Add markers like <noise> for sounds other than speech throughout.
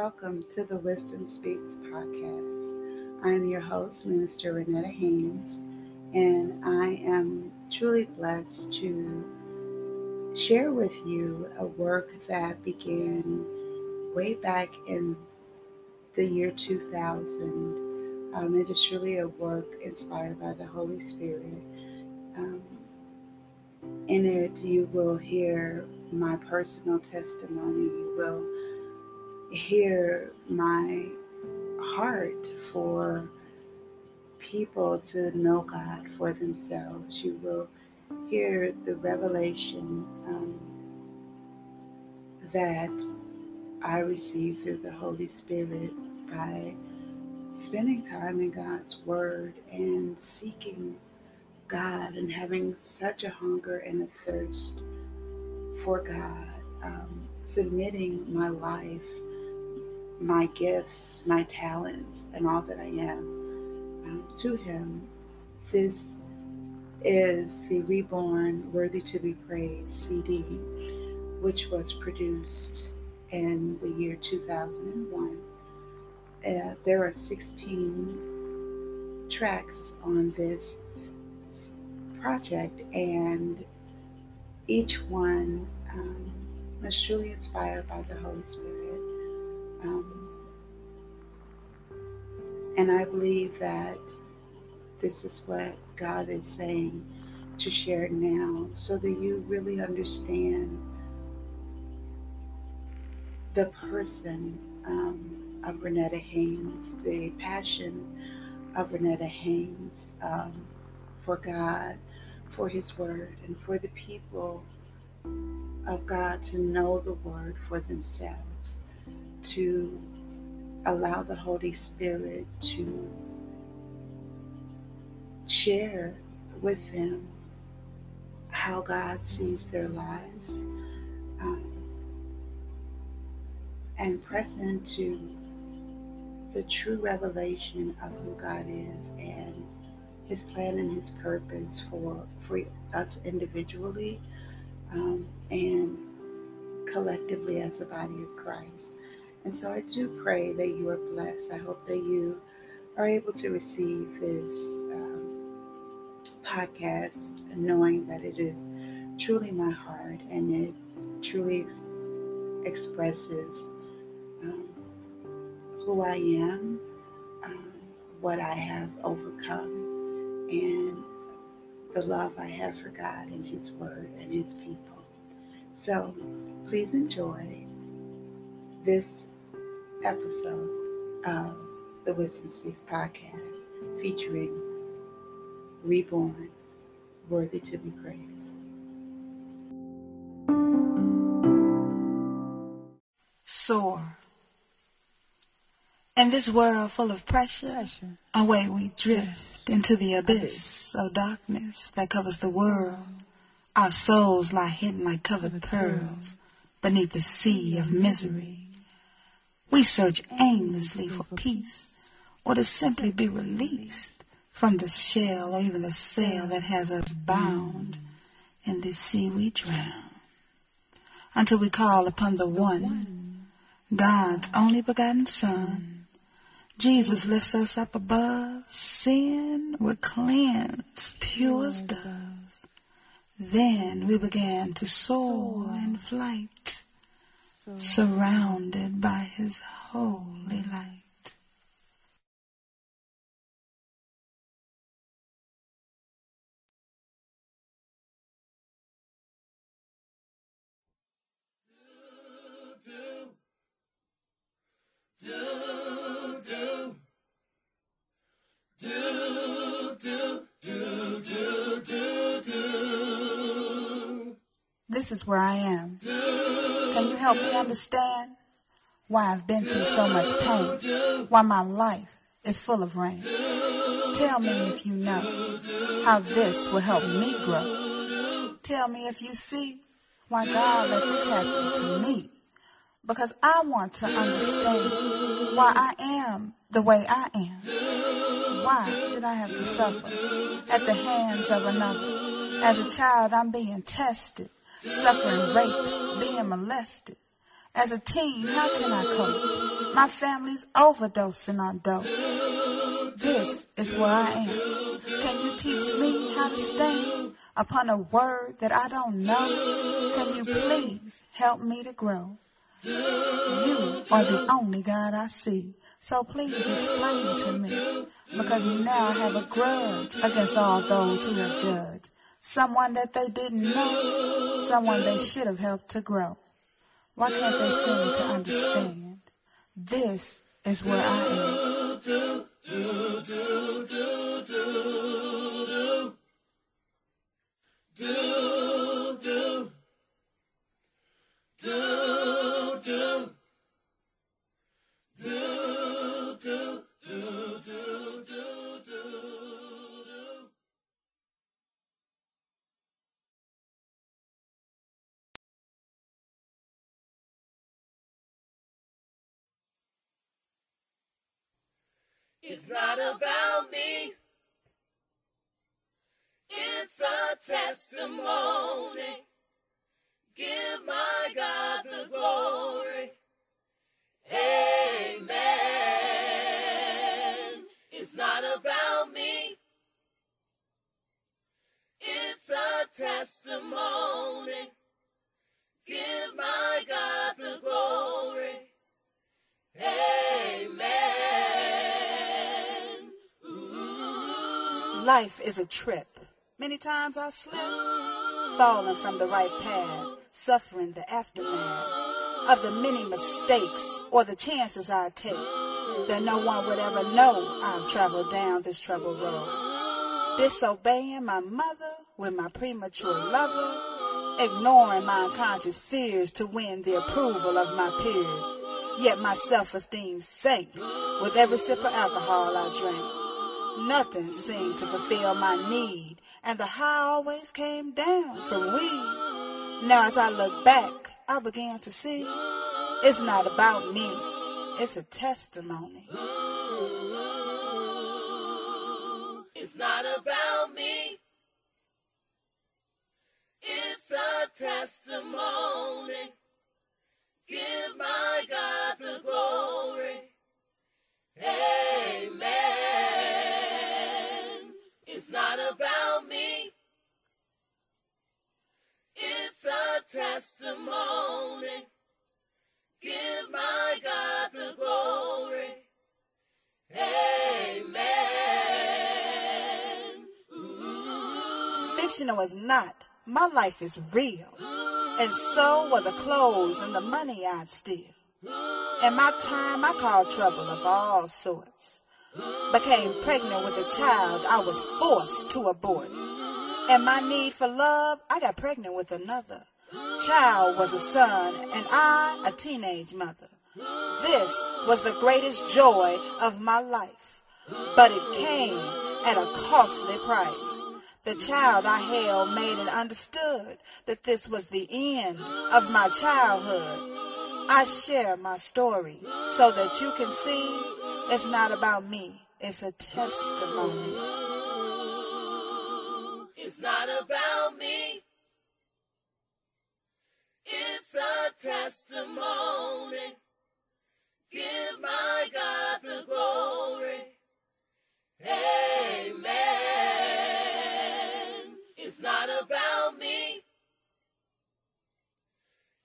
welcome to the Wisdom Speaks podcast. I am your host, Minister Renetta Haynes, and I am truly blessed to share with you a work that began way back in the year 2000. Um, it is truly a work inspired by the Holy Spirit. Um, in it, you will hear my personal testimony. You will hear my heart for people to know God for themselves. You will hear the revelation um, that I received through the Holy Spirit by spending time in God's Word and seeking God and having such a hunger and a thirst for God, um, submitting my life my gifts, my talents, and all that I am um, to Him. This is the Reborn Worthy to Be Praised CD, which was produced in the year 2001. Uh, there are 16 tracks on this project, and each one um, was truly inspired by the Holy Spirit. Um, and I believe that this is what God is saying to share now so that you really understand the person um, of Renetta Haynes, the passion of Renetta Haynes um, for God, for His Word, and for the people of God to know the Word for themselves to allow the Holy Spirit to share with them how God sees their lives um, and press into the true revelation of who God is and his plan and his purpose for, for us individually um, and collectively as a body of Christ. And so I do pray that you are blessed. I hope that you are able to receive this um, podcast knowing that it is truly my heart and it truly ex- expresses um, who I am, um, what I have overcome, and the love I have for God and His Word and His people. So please enjoy this episode of the Wisdom Speaks podcast featuring Reborn, Worthy to be Praised. Soar. In this world full of pressure, away we drift into the abyss of darkness that covers the world. Our souls lie hidden like covered pearls beneath the sea of misery. We search aimlessly for peace or to simply be released from the shell or even the cell that has us bound in this sea we drown until we call upon the one, God's only begotten Son. Jesus lifts us up above sin, we're cleansed, pure as doves. Then we began to soar in flight surrounded by his holy light. This is where I am. Can you help me understand why I've been through so much pain? Why my life is full of rain? Tell me if you know how this will help me grow. Tell me if you see why God let this happen to me. Because I want to understand why I am the way I am. Why did I have to suffer at the hands of another? As a child, I'm being tested suffering rape, being molested. As a teen, how can I cope? My family's overdosing on dope. This is where I am. Can you teach me how to stand upon a word that I don't know? Can you please help me to grow? You are the only God I see. So please explain to me, because now I have a grudge against all those who have judged. Someone that they didn't know, someone they should have helped to grow. Why can't they seem to understand? This is where I am. Do, do, do, do, do, do. Do, do. Do, do, do, do, do. It's not about me. It's a testimony. Give my God the glory. Amen. It's not about me. It's a testimony. Give my God the glory. Amen. Life is a trip. Many times I slip, falling from the right path, suffering the aftermath of the many mistakes or the chances I take that no one would ever know I've traveled down this troubled road. Disobeying my mother with my premature lover, ignoring my unconscious fears to win the approval of my peers. Yet my self-esteem sank with every sip of alcohol I drank. Nothing seemed to fulfill my need, and the high always came down from weed. Now as I look back, I began to see it's not about me. It's a testimony. It's not about me. It's a testimony. Give my God the glory. Amen. Testimony. Give my God the glory. Amen. Ooh. Fictional is not. My life is real. And so were the clothes and the money I'd steal. In my time, I caused trouble of all sorts. Became pregnant with a child I was forced to abort. And my need for love, I got pregnant with another. Child was a son, and I a teenage mother. This was the greatest joy of my life, but it came at a costly price. The child I held made it understood that this was the end of my childhood. I share my story so that you can see it's not about me. It's a testimony. It's not about testimony. Give my God the glory. Amen. It's not about me.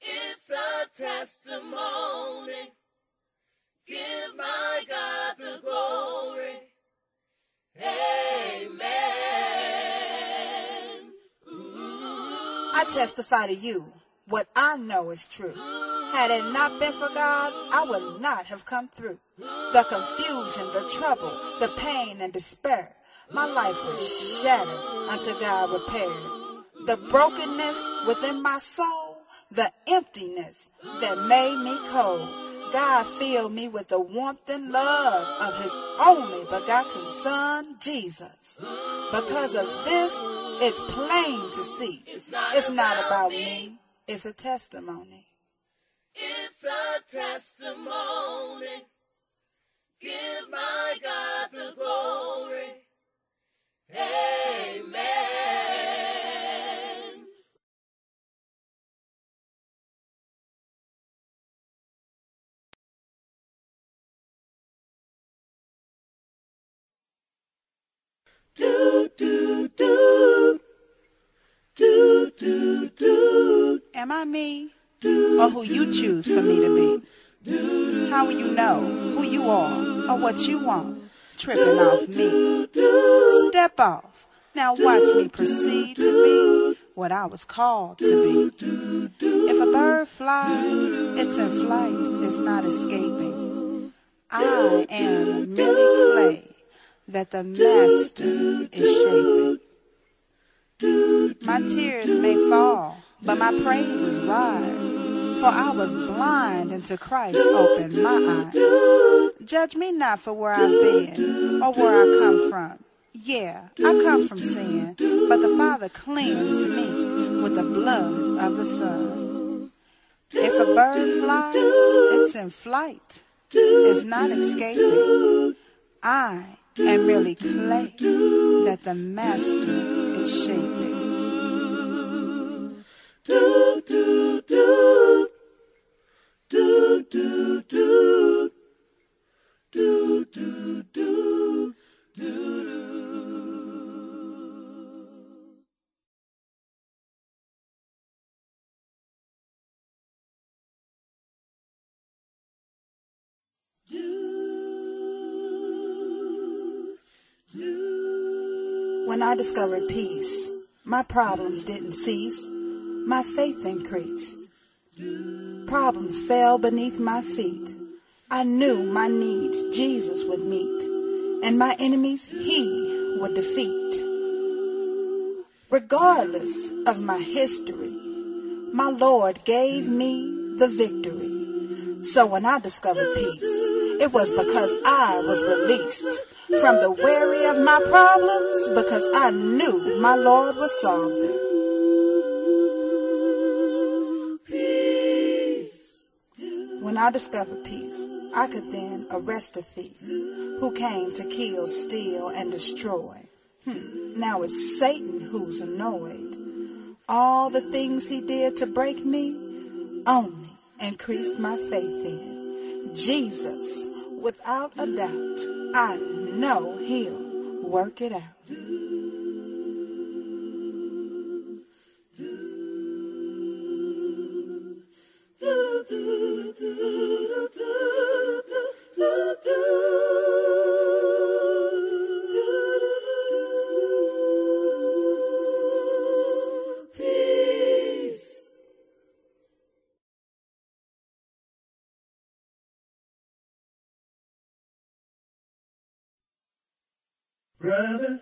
It's a testimony. Give my God the glory. Amen. I testify to you what I know is true. Had it not been for God, I would not have come through. The confusion, the trouble, the pain and despair, my life was shattered until God repaired. The brokenness within my soul, the emptiness that made me cold. God filled me with the warmth and love of his only begotten son, Jesus. Because of this, it's plain to see. It's not, about, me. It's a testimony. It's a testimony. Give my God the glory. Amen. Do, do, do. Do, do, do. Am I me? Or who you choose for me to be? How will you know who you are or what you want? Tripping off me. Step off. Now watch me proceed to be what I was called to be. If a bird flies, it's in flight, it's not escaping. I am merely clay that the master is shaping. Tears may fall, but my praises rise. For I was blind until Christ opened my eyes. Judge me not for where I've been or where I come from. Yeah, I come from sin, but the Father cleansed me with the blood of the Son. If a bird flies, it's in flight, it's not escaping. I am merely clay that the Master is shaping. I discovered peace, my problems didn't cease. My faith increased. Problems fell beneath my feet. I knew my need Jesus would meet, and my enemies he would defeat. Regardless of my history, my Lord gave me the victory. So when I discovered peace, it was because I was released from the worry of my problems because I knew my Lord would solve them. Peace. When I discovered peace, I could then arrest the thief who came to kill, steal, and destroy. Hmm. Now it's Satan who's annoyed. All the things he did to break me only increased my faith in Jesus. Without a doubt, I know he'll work it out. Peace. Brother,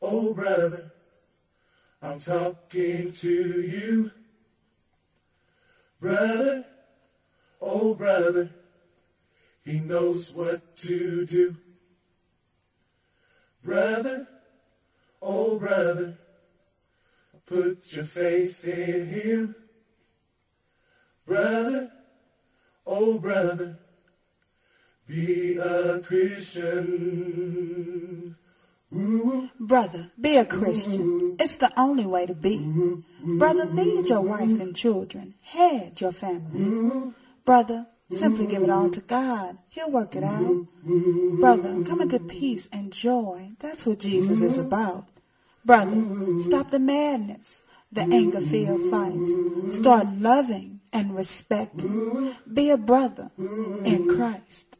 oh brother, I'm talking to you. Brother, oh brother, he knows what to do. Brother, oh brother, put your faith in him. Brother, oh brother, be a Christian. Brother, be a Christian. It's the only way to be. Brother, lead your wife and children. Head your family. Brother, simply give it all to God. He'll work it out. Brother, come into peace and joy. That's what Jesus is about. Brother, stop the madness, the anger, fear, fights. Start loving and respecting. Be a brother in Christ.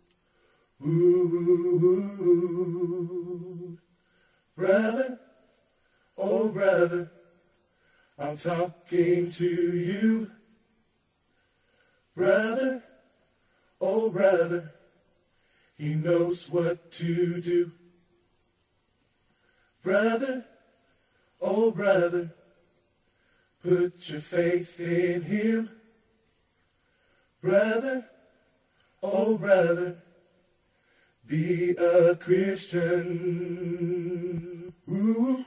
Brother, oh brother, I'm talking to you. Brother, oh brother, he knows what to do. Brother, oh brother, put your faith in him. Brother, oh brother, be a Christian.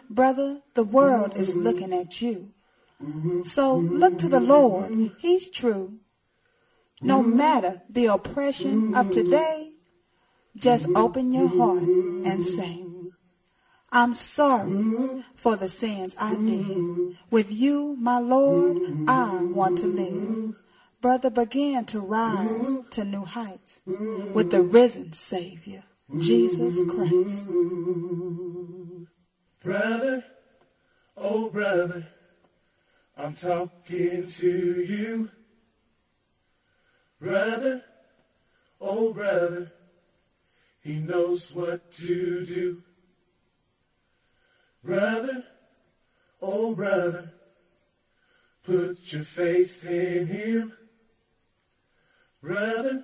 Brother, the world is looking at you. So look to the Lord. He's true. No matter the oppression of today, just open your heart and say, I'm sorry for the sins I did. With you, my Lord, I want to live. Brother, begin to rise to new heights with the risen Savior Jesus Christ. Brother, oh brother, I'm talking to you. Brother, oh brother, he knows what to do. Brother, oh brother, put your faith in him. Brother,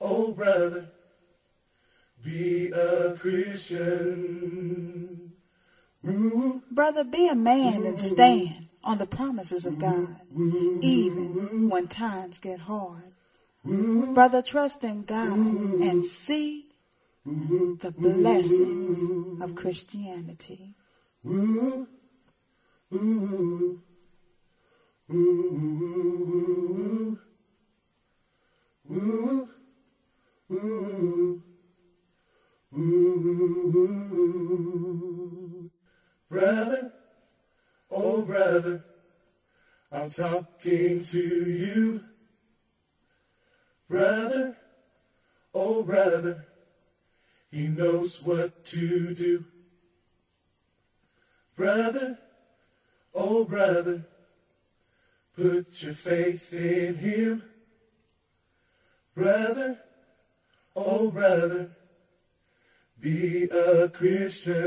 oh brother, be a Christian. Brother, be a man and stand on the promises of God, even when times get hard. Brother, trust in God and see the blessings of Christianity. <laughs> Brother, oh brother, I'm talking to you. Brother, oh brother, he knows what to do. Brother, oh brother, put your faith in him. Brother, oh brother, be a Christian.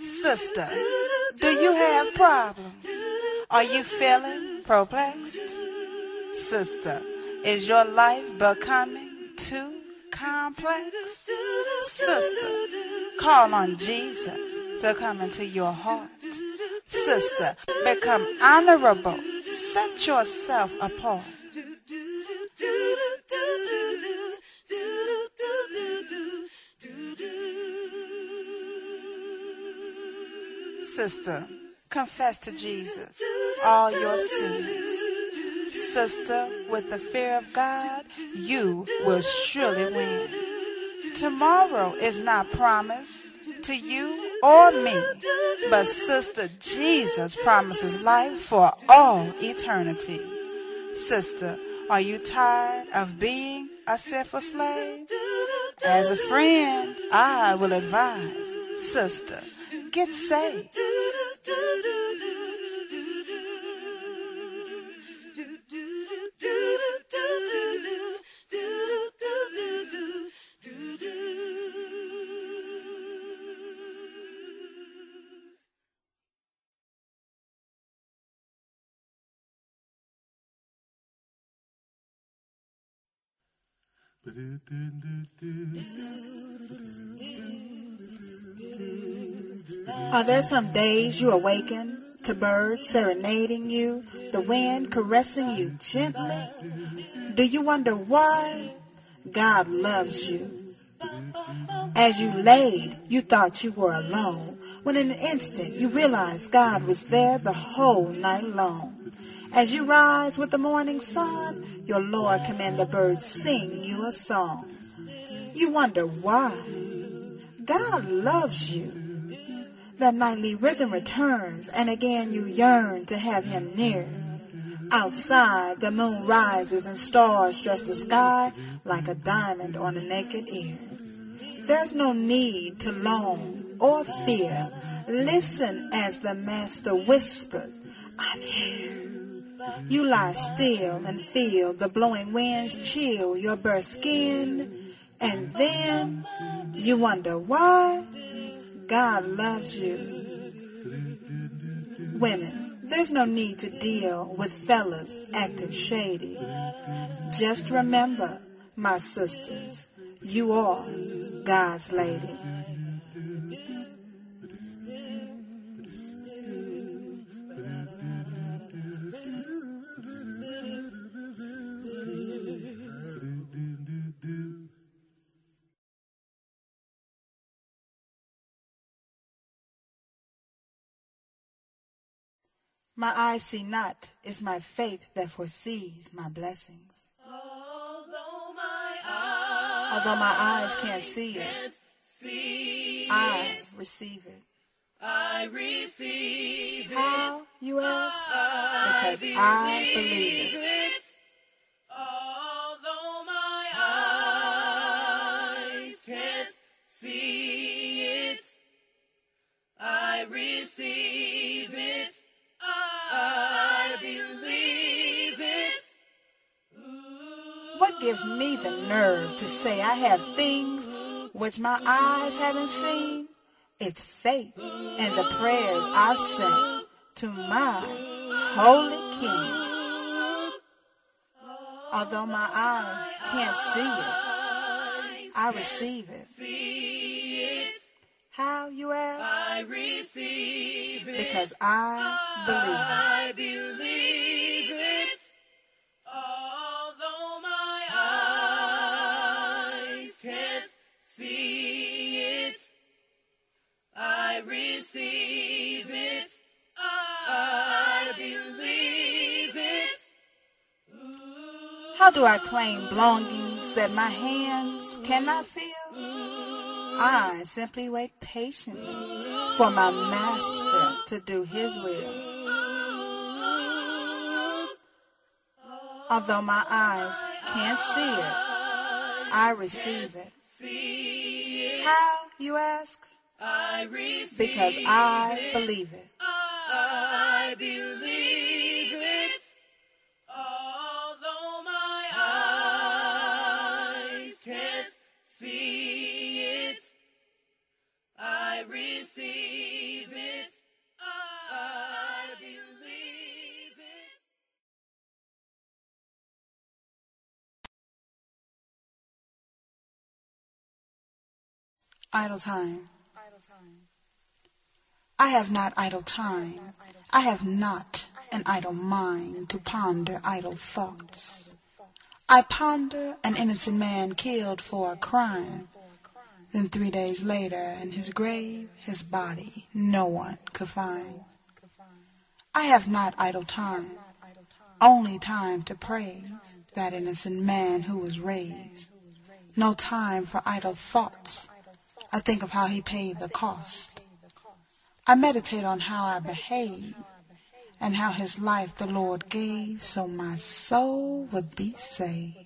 Sister, do you have problems? Are you feeling perplexed? Sister, is your life becoming too complex? Sister, call on Jesus to come into your heart. Sister, become honorable. Set yourself apart. Sister, confess to Jesus all your sins. Sister, with the fear of God, you will surely win. Tomorrow is not promised to you or me, but Sister, Jesus promises life for all eternity. Sister, are you tired of being a sinful slave? As a friend, I will advise, sister, get saved. Are there some days you awaken to birds serenading you, the wind caressing you gently? Do you wonder why God loves you? As you laid, you thought you were alone, when in an instant you realized God was there the whole night long. As you rise with the morning sun, your Lord command the birds sing you a song. You wonder why. God loves you. That nightly rhythm returns, and again you yearn to have him near. Outside, the moon rises and stars dress the sky like a diamond on a naked ear. There's no need to long or fear. Listen as the master whispers, I'm here. You lie still and feel the blowing winds chill your bare skin. And then you wonder why God loves you. Women, there's no need to deal with fellas acting shady. Just remember, my sisters, you are God's lady. My eyes see not, it's my faith that foresees my blessings. Although my eyes Although my eyes can't see it, can't see I it, receive it. I receive it. How, you ask? I Because I believe it. it. Gives me the nerve to say I have things which my eyes haven't seen? It's faith and the prayers I've sent to my holy King. Although my eyes can't see it, I receive it. How, you ask? I receive it. Because I believe. I believe How do I claim belongings that my hands cannot feel? I simply wait patiently for my master to do his will. Although my eyes can't see it, I receive it. How, you ask? Because I believe it. I believe Idle time. I have not idle time. I have not an idle mind to ponder idle thoughts. I ponder an innocent man killed for a crime. Then three days later, in his grave, his body no one could find. I have not idle time, only time to praise that innocent man who was raised. No time for idle thoughts. I think of how he paid the cost. I meditate on how I behave and how his life the Lord gave so my soul would be saved.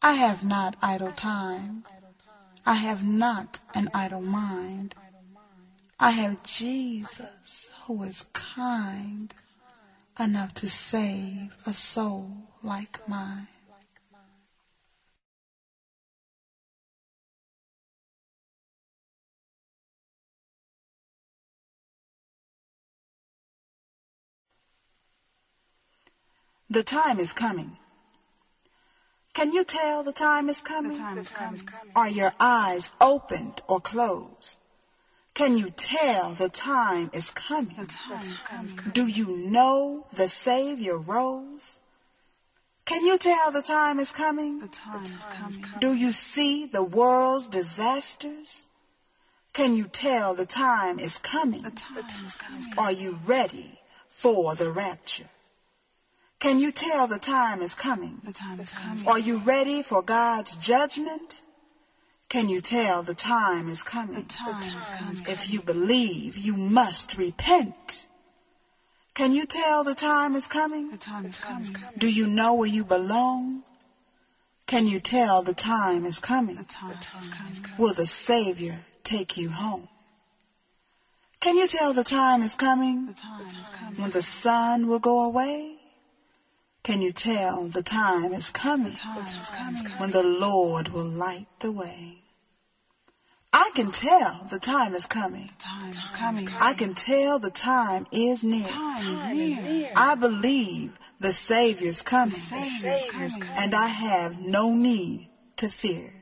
I have not idle time. I have not an idle mind. I have Jesus who is kind enough to save a soul like mine. The time is coming. Can you tell the time is coming? The time is coming. Are your eyes opened or closed? Can you tell the time is coming? The time is coming. Do you know the Savior rose? Can you tell the time is coming? The time is coming. Do you see the world's disasters? Can you tell the time is coming? The time is coming. Are you ready for the rapture? Can you tell the time is coming? The time is coming. Are you ready for God's judgment? Can you tell the time is coming? The coming? time is coming. If you believe, you must repent. Can you tell the time is coming? The time is coming. Do you know where you belong? Can you tell the time is coming? The coming? time is coming. Will the Savior take you home? Can you tell the time is coming? The time is coming. When the sun will go away? Can you tell the time is coming? The time is coming. When the Lord will light the way? I can tell the time is coming. The time is coming. I can tell the time is near. Time is near. I believe the Savior's coming. the Savior's coming. And I have no need to fear.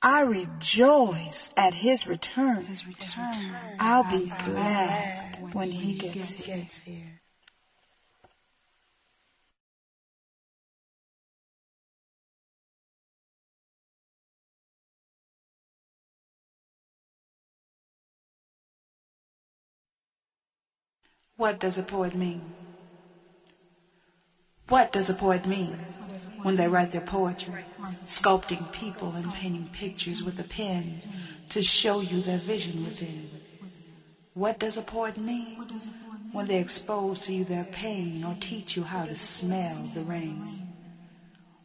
I rejoice at his return. His return. I'll be glad when he gets here. What does a poet mean? What does a poet mean when they write their poetry, sculpting people and painting pictures with a pen to show you their vision within? What does a poet mean when they expose to you their pain or teach you how to smell the rain?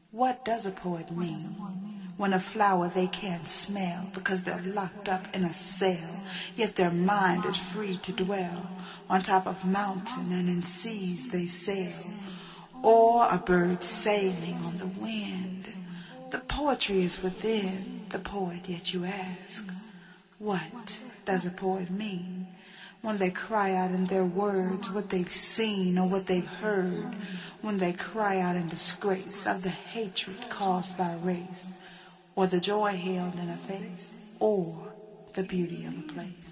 What does a poet mean when a flower they can't smell because they're locked up in a cell, yet their mind is free to dwell on top of mountain and in seas they sail, or a bird sailing on the wind. The poetry is within the poet, yet you ask, what does a poet mean when they cry out in their words what they've seen or what they've heard, when they cry out in disgrace of the hatred caused by race, or the joy held in a face, or the beauty of a place.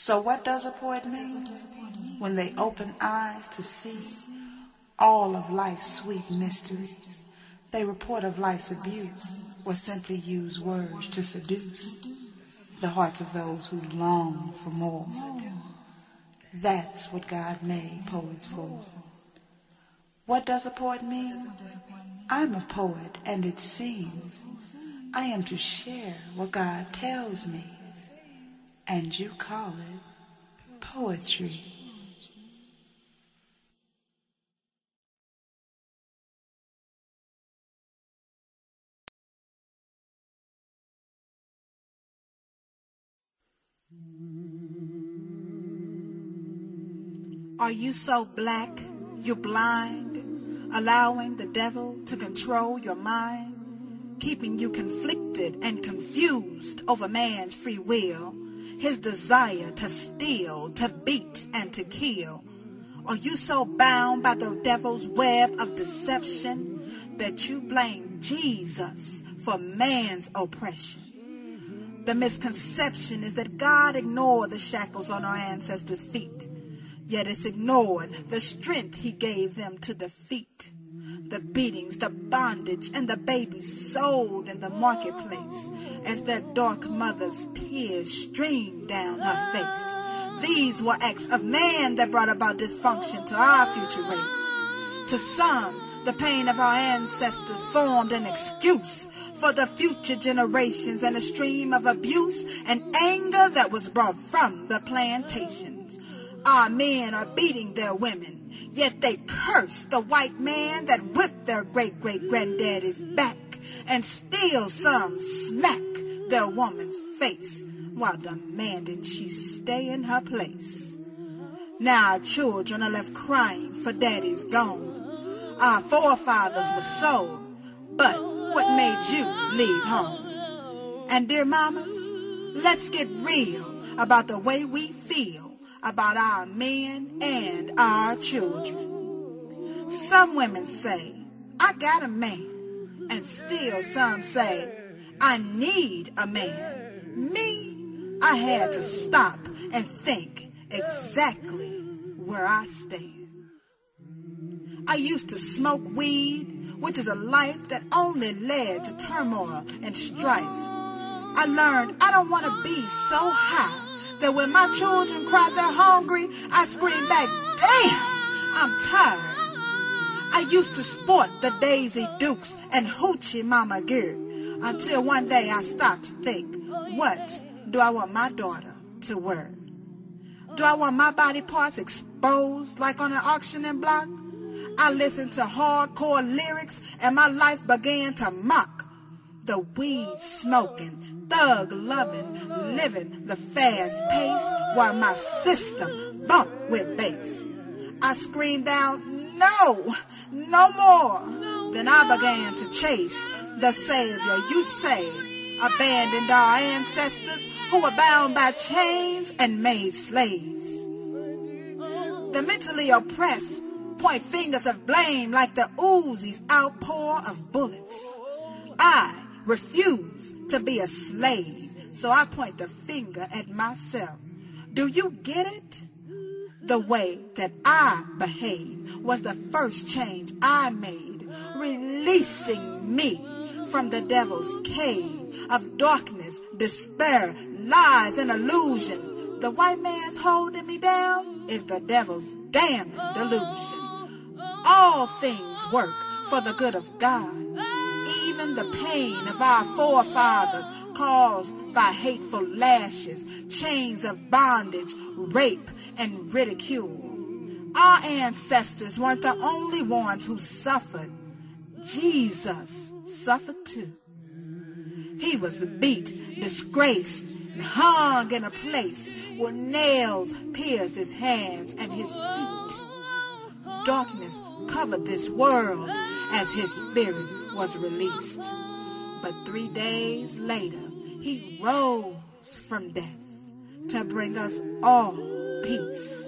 So what does a poet mean? When they open eyes to see all of life's sweet mysteries. They report of life's abuse or simply use words to seduce the hearts of those who long for more. That's what God made poets for. What does a poet mean? I'm a poet and it seems I am to share what God tells me. And you call it poetry. Are you so black? You're blind, allowing the devil to control your mind, keeping you conflicted and confused over man's free will, his desire to steal, to beat, and to kill? Are you so bound by the devil's web of deception that you blame Jesus for man's oppression? The misconception is that God ignored the shackles on our ancestors' feet. Yet it's ignored the strength he gave them to defeat. The beatings, the bondage, and the babies sold in the marketplace as their dark mother's tears streamed down her face. These were acts of man that brought about dysfunction to our future race. To some, the pain of our ancestors formed an excuse for the future generations and a stream of abuse and anger that was brought from the plantations. Our men are beating their women, yet they curse the white man that whipped their great great granddaddy's back, and still some smack their woman's face while demanding she stay in her place. Now our children are left crying for daddy's gone. Our forefathers were sold, but what made you leave home? And dear mamas, let's get real about the way we feel about our men and our children. Some women say, I got a man, and still some say, I need a man. Me, I had to stop and think exactly where I stand. I used to smoke weed, which is a life that only led to turmoil and strife. I learned I don't want to be so high that when my children cry they're hungry, I scream back, damn, I'm tired. I used to sport the Daisy Dukes and Hoochie Mama gear until one day I stopped to think, what do I want my daughter to wear? Do I want my body parts exposed like on an auctioning block? I listened to hardcore lyrics and my life began to mock the weed smoking, thug loving, living the fast pace while my system bumped with bass. I screamed out, no, no more. Then I began to chase the Savior you say abandoned our ancestors who were bound by chains and made slaves. The mentally oppressed point fingers of blame like the Uzi's outpour of bullets. I refuse to be a slave, so I point the finger at myself. Do you get it? The way that I behaved was the first change I made, releasing me from the devil's cave of darkness, despair, lies, and illusion, The white man's holding me down is the devil's damning delusion. All things work for the good of God. The pain of our forefathers caused by hateful lashes, chains of bondage, rape, and ridicule. Our ancestors weren't the only ones who suffered. Jesus suffered too. He was beat, disgraced, and hung in a place where nails pierced his hands and his feet. Darkness covered this world as his spirit was released. But three days later, he rose from death to bring us all peace.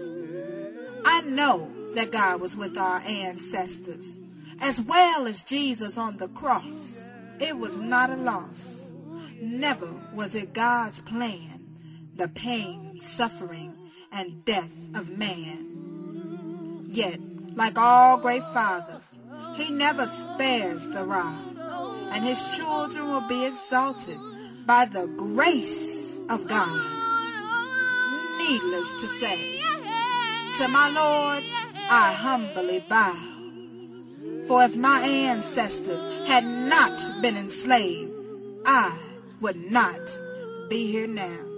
I know that God was with our ancestors, as well as Jesus on the cross. It was not a loss. Never was it God's plan, the pain, suffering, and death of man. Yet, like all great fathers, he never spares the rod, and his children will be exalted by the grace of God. Needless to say, to my Lord I humbly bow. For if my ancestors had not been enslaved, I would not be here now.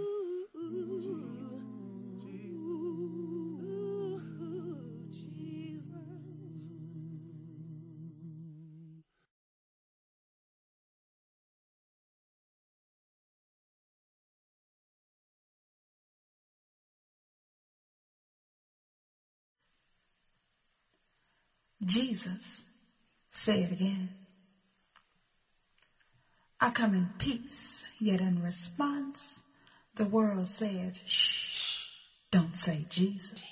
Jesus say it again, I come in peace, yet in response, the world says, shh, don't say Jesus.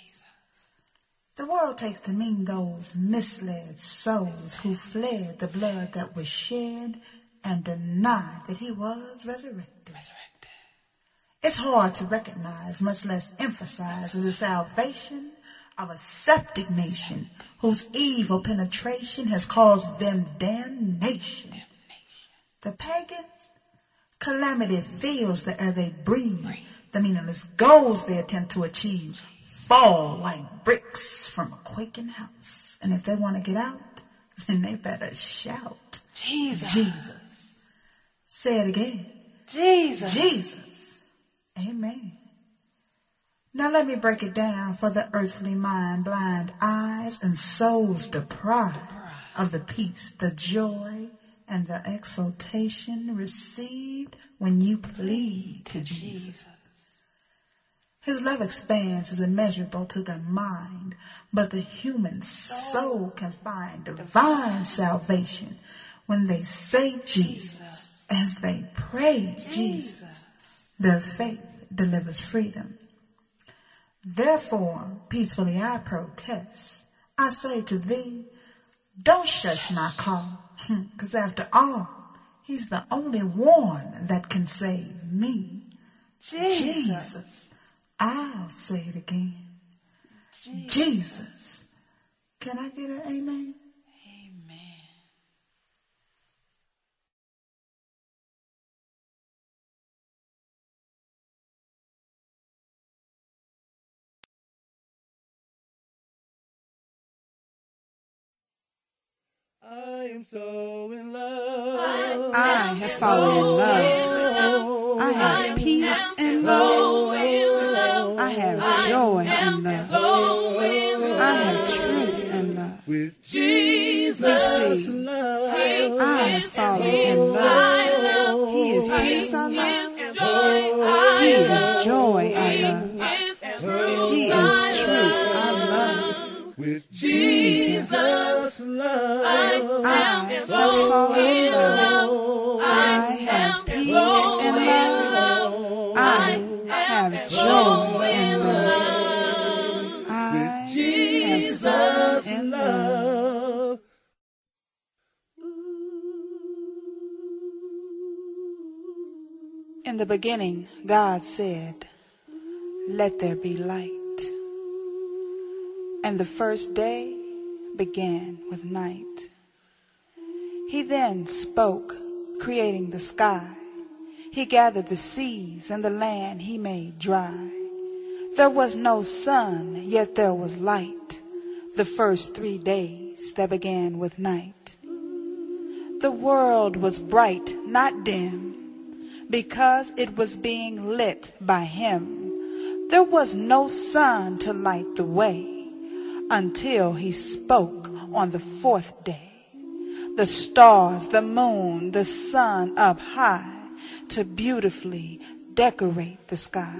The world takes to mean those misled souls who fled the blood that was shed and denied that he was resurrected. It's hard to recognize, much less emphasize, the salvation of a septic nation whose evil penetration has caused them damnation. The pagans, calamity fills the air they breathe. The meaningless goals they attempt to achieve fall like bricks from a quaking house. And if they want to get out, <laughs> then they better shout. Jesus. Jesus. Say it again. Jesus. Jesus. Amen. Now let me break it down for the earthly mind, blind eyes and souls deprived of the peace, the joy, and the exaltation received when you plead to Jesus. His love expands is immeasurable to the mind, but the human soul can find divine salvation when they say Jesus, as they pray Jesus. Their faith delivers freedom. Therefore, peacefully I protest. I say to thee, don't shush my call, <laughs> because after all, he's the only one that can save me. Jesus. Jesus. I'll say it again. Jesus. Can I get an? Amen. I am so in love. I have fallen in love. I have peace and love. I have joy in love. I have truth and love. With Jesus. You see, love. I have fallen in love. He is peace I love. He is joy I love. He is truth I love. With Jesus, love. I have fallen in love. I have peace and love. I have joy and love. I have fallen in love. Love. In the beginning, God said, Let there be light. And the first day began with night. He then spoke, creating the sky. He gathered the seas and the land he made dry. There was no sun, yet there was light, the first three days that began with night. The world was bright, not dim, because it was being lit by him. There was no sun to light the way until he spoke on the fourth day. The stars, the moon, the sun up high to beautifully decorate the sky.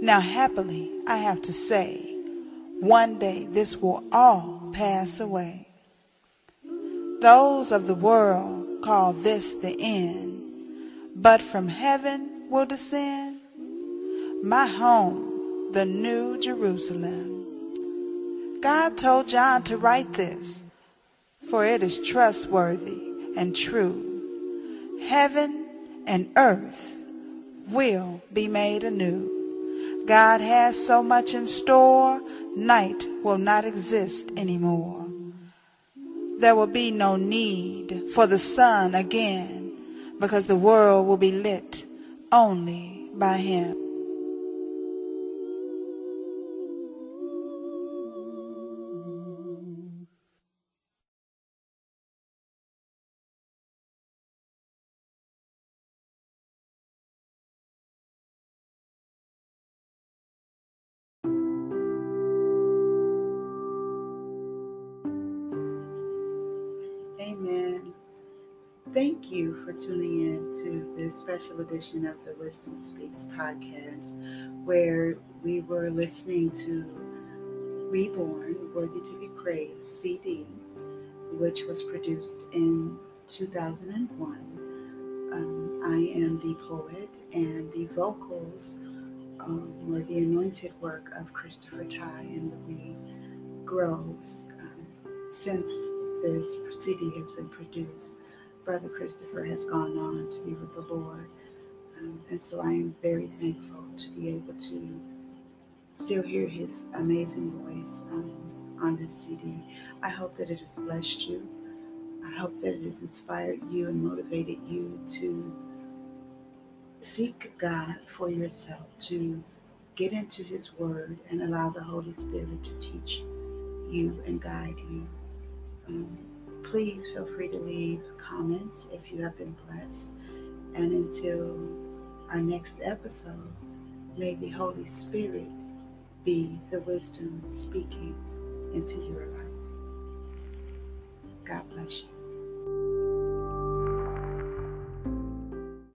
Now, happily, I have to say, one day this will all pass away. Those of the world call this the end, but from heaven will descend my home, the new Jerusalem. God told John to write this, for it is trustworthy and true. Heaven and earth will be made anew. God has so much in store, night will not exist anymore. There will be no need for the sun again because the world will be lit only by him. For tuning in to this special edition of the Wisdom Speaks podcast, where we were listening to Reborn, Worthy to Be Praised CD, which was produced in 2001. Um, I am the poet, and the vocals um, were the anointed work of Christopher Ty and Marie Groves. Um, since this CD has been produced, Brother Christopher has gone on to be with the Lord. Um, and so I am very thankful to be able to still hear his amazing voice um, on this CD. I hope that it has blessed you. I hope that it has inspired you and motivated you to seek God for yourself, to get into His Word and allow the Holy Spirit to teach you and guide you. Um, please feel free to leave comments if you have been blessed. And until our next episode, may the Holy Spirit be the wisdom speaking into your life. God bless you.